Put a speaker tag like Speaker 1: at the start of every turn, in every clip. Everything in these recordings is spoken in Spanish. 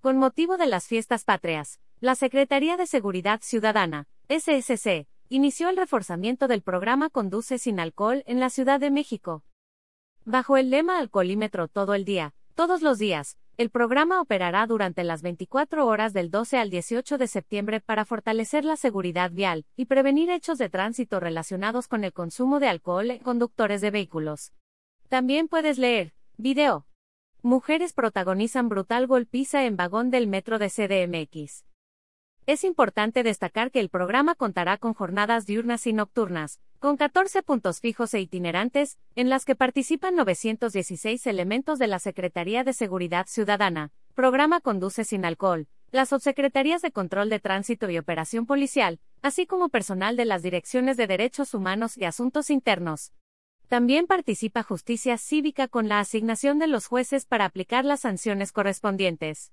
Speaker 1: Con motivo de las fiestas patrias, la Secretaría de Seguridad Ciudadana, SSC, inició el reforzamiento del programa Conduce sin alcohol en la Ciudad de México. Bajo el lema Alcoholímetro todo el día, todos los días, el programa operará durante las 24 horas del 12 al 18 de septiembre para fortalecer la seguridad vial y prevenir hechos de tránsito relacionados con el consumo de alcohol en conductores de vehículos. También puedes leer, video. Mujeres protagonizan brutal golpiza en vagón del metro de CDMX. Es importante destacar que el programa contará con jornadas diurnas y nocturnas, con 14 puntos fijos e itinerantes, en las que participan 916 elementos de la Secretaría de Seguridad Ciudadana, Programa Conduce sin Alcohol, las subsecretarías de Control de Tránsito y Operación Policial, así como personal de las Direcciones de Derechos Humanos y Asuntos Internos. También participa Justicia Cívica con la asignación de los jueces para aplicar las sanciones correspondientes.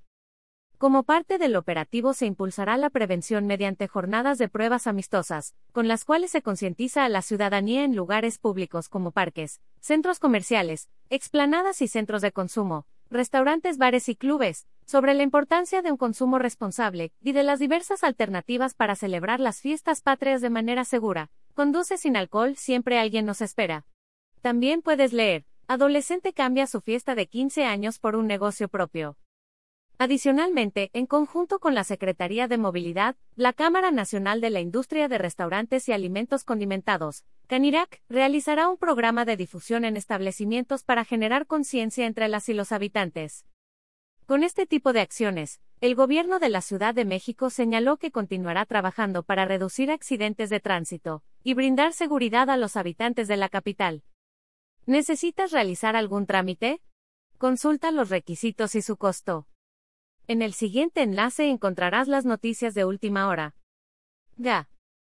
Speaker 1: Como parte del operativo se impulsará la prevención mediante jornadas de pruebas amistosas, con las cuales se concientiza a la ciudadanía en lugares públicos como parques, centros comerciales, explanadas y centros de consumo, restaurantes, bares y clubes, sobre la importancia de un consumo responsable y de las diversas alternativas para celebrar las fiestas patrias de manera segura. Conduce sin alcohol, siempre alguien nos espera. También puedes leer, adolescente cambia su fiesta de 15 años por un negocio propio. Adicionalmente, en conjunto con la Secretaría de Movilidad, la Cámara Nacional de la Industria de Restaurantes y Alimentos Condimentados, CANIRAC, realizará un programa de difusión en establecimientos para generar conciencia entre las y los habitantes. Con este tipo de acciones, el gobierno de la Ciudad de México señaló que continuará trabajando para reducir accidentes de tránsito y brindar seguridad a los habitantes de la capital. ¿Necesitas realizar algún trámite? Consulta los requisitos y su costo. En el siguiente enlace encontrarás las noticias de última hora. GA.